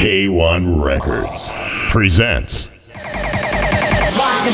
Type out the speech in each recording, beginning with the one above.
K1 Records presents Rock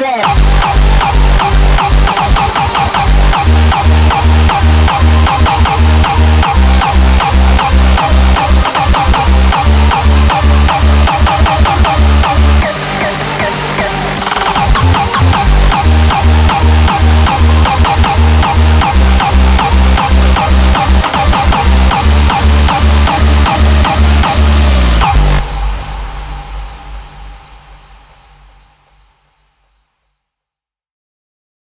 对